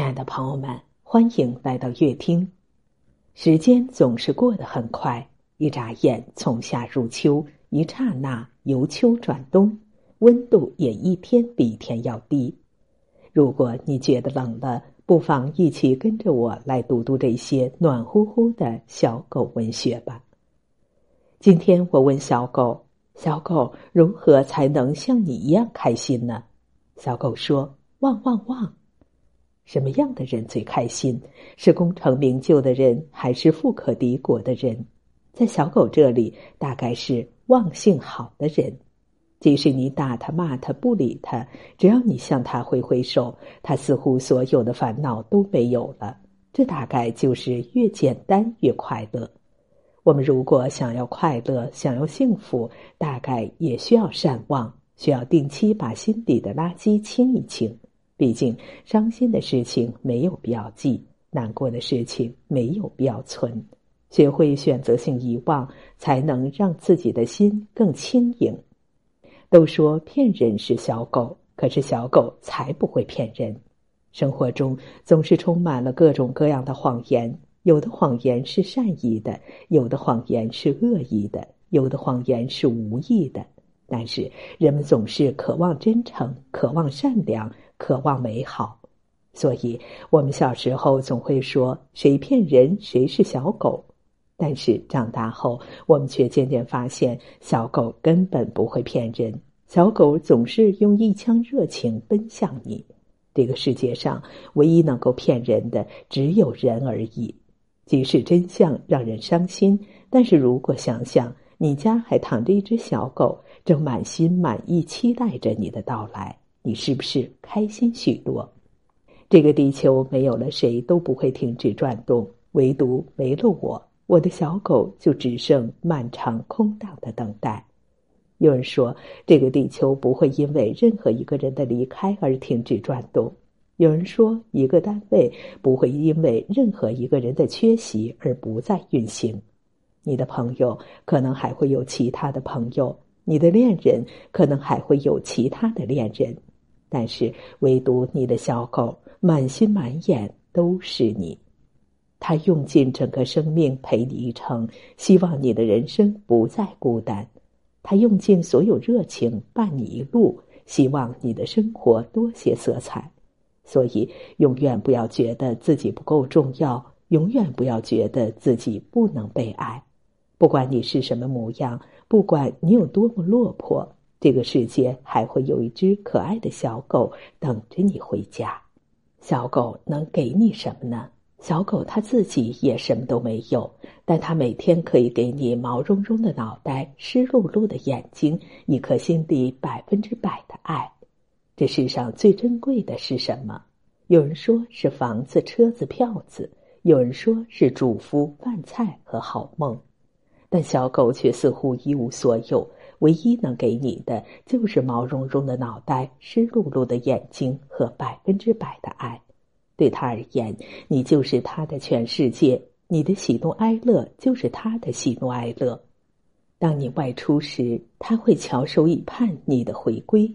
亲爱的朋友们，欢迎来到乐听。时间总是过得很快，一眨眼从夏入秋，一刹那由秋转冬，温度也一天比一天要低。如果你觉得冷了，不妨一起跟着我来读读这些暖乎乎的小狗文学吧。今天我问小狗：“小狗如何才能像你一样开心呢？”小狗说：“汪汪汪。”什么样的人最开心？是功成名就的人，还是富可敌国的人？在小狗这里，大概是忘性好的人。即使你打他、骂他、不理他，只要你向他挥挥手，他似乎所有的烦恼都没有了。这大概就是越简单越快乐。我们如果想要快乐、想要幸福，大概也需要善忘，需要定期把心底的垃圾清一清。毕竟，伤心的事情没有必要记，难过的事情没有必要存。学会选择性遗忘，才能让自己的心更轻盈。都说骗人是小狗，可是小狗才不会骗人。生活中总是充满了各种各样的谎言，有的谎言是善意的，有的谎言是恶意的，有的谎言是无意的。但是人们总是渴望真诚，渴望善良。渴望美好，所以我们小时候总会说谁骗人谁是小狗。但是长大后，我们却渐渐发现，小狗根本不会骗人。小狗总是用一腔热情奔向你。这个世界上唯一能够骗人的只有人而已。即使真相让人伤心，但是如果想想你家还躺着一只小狗，正满心满意期待着你的到来。你是不是开心许多？这个地球没有了谁都不会停止转动，唯独没了我，我的小狗就只剩漫长空荡的等待。有人说，这个地球不会因为任何一个人的离开而停止转动；有人说，一个单位不会因为任何一个人的缺席而不再运行。你的朋友可能还会有其他的朋友，你的恋人可能还会有其他的恋人。但是，唯独你的小狗满心满眼都是你，它用尽整个生命陪你一程，希望你的人生不再孤单；它用尽所有热情伴你一路，希望你的生活多些色彩。所以，永远不要觉得自己不够重要，永远不要觉得自己不能被爱。不管你是什么模样，不管你有多么落魄。这个世界还会有一只可爱的小狗等着你回家。小狗能给你什么呢？小狗它自己也什么都没有，但它每天可以给你毛茸茸的脑袋、湿漉漉的眼睛、一颗心底百分之百的爱。这世上最珍贵的是什么？有人说是房子、车子、票子；有人说是主妇、饭菜和好梦。但小狗却似乎一无所有。唯一能给你的就是毛茸茸的脑袋、湿漉漉的眼睛和百分之百的爱。对他而言，你就是他的全世界。你的喜怒哀乐就是他的喜怒哀乐。当你外出时，他会翘首以盼你的回归；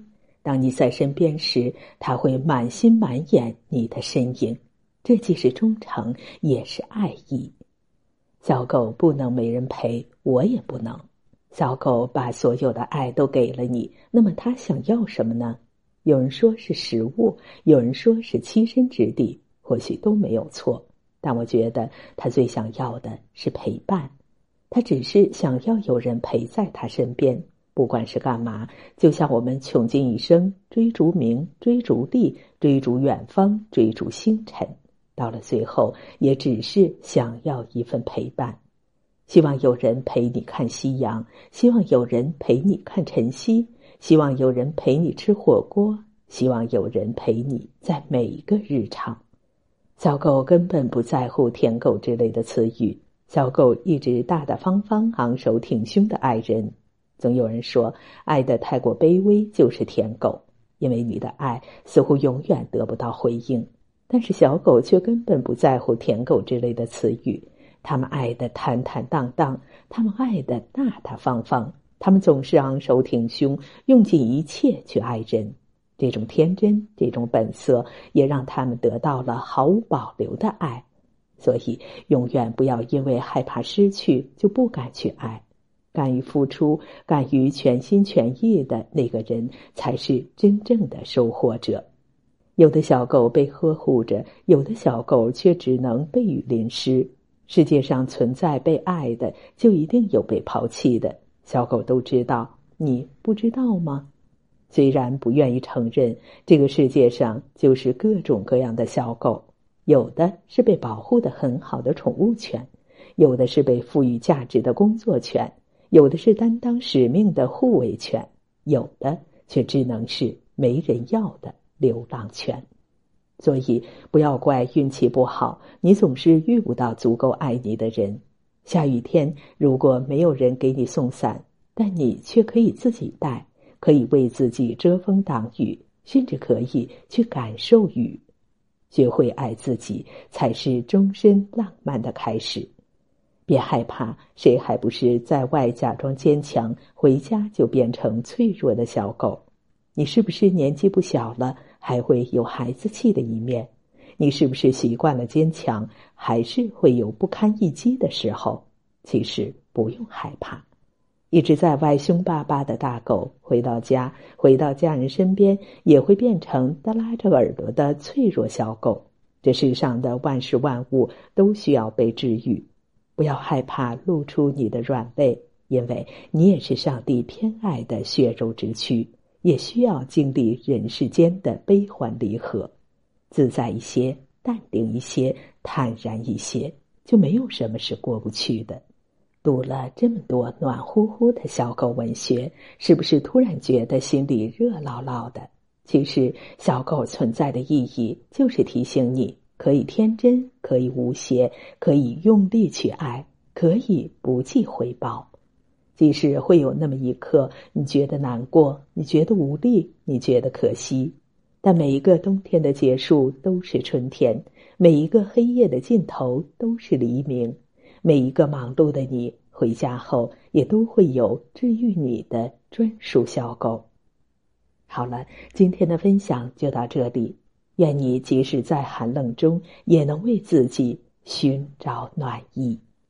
当你在身边时，他会满心满眼你的身影。这既是忠诚，也是爱意。小狗不能没人陪，我也不能。小狗把所有的爱都给了你，那么它想要什么呢？有人说是食物，有人说是栖身之地，或许都没有错。但我觉得它最想要的是陪伴，它只是想要有人陪在它身边，不管是干嘛。就像我们穷尽一生追逐名、追逐利、追逐远方、追逐星辰，到了最后，也只是想要一份陪伴。希望有人陪你看夕阳，希望有人陪你看晨曦，希望有人陪你吃火锅，希望有人陪你在每一个日常。小狗根本不在乎“舔狗”之类的词语，小狗一直大大方方、昂首挺胸的爱人。总有人说，爱的太过卑微就是舔狗，因为你的爱似乎永远得不到回应。但是小狗却根本不在乎“舔狗”之类的词语。他们爱的坦坦荡荡，他们爱的大大方方，他们总是昂首挺胸，用尽一切去爱人。这种天真，这种本色，也让他们得到了毫无保留的爱。所以，永远不要因为害怕失去就不敢去爱。敢于付出、敢于全心全意的那个人，才是真正的收获者。有的小狗被呵护着，有的小狗却只能被雨淋湿。世界上存在被爱的，就一定有被抛弃的。小狗都知道，你不知道吗？虽然不愿意承认，这个世界上就是各种各样的小狗，有的是被保护的很好的宠物犬，有的是被赋予价值的工作犬，有的是担当使命的护卫犬，有的却只能是没人要的流浪犬。所以，不要怪运气不好，你总是遇不到足够爱你的人。下雨天，如果没有人给你送伞，但你却可以自己带。可以为自己遮风挡雨，甚至可以去感受雨。学会爱自己，才是终身浪漫的开始。别害怕，谁还不是在外假装坚强，回家就变成脆弱的小狗？你是不是年纪不小了，还会有孩子气的一面？你是不是习惯了坚强，还是会有不堪一击的时候？其实不用害怕。一直在外凶巴巴的大狗，回到家，回到家人身边，也会变成耷拉着耳朵的脆弱小狗。这世上的万事万物都需要被治愈，不要害怕露出你的软肋，因为你也是上帝偏爱的血肉之躯，也需要经历人世间的悲欢离合。自在一些，淡定一些，坦然一些，就没有什么是过不去的。读了这么多暖乎乎的小狗文学，是不是突然觉得心里热烙烙的？其实，小狗存在的意义就是提醒你，可以天真，可以无邪，可以用力去爱，可以不计回报。即使会有那么一刻，你觉得难过，你觉得无力，你觉得可惜，但每一个冬天的结束都是春天，每一个黑夜的尽头都是黎明。每一个忙碌的你回家后，也都会有治愈你的专属小狗。好了，今天的分享就到这里。愿你即使在寒冷中，也能为自己寻找暖意。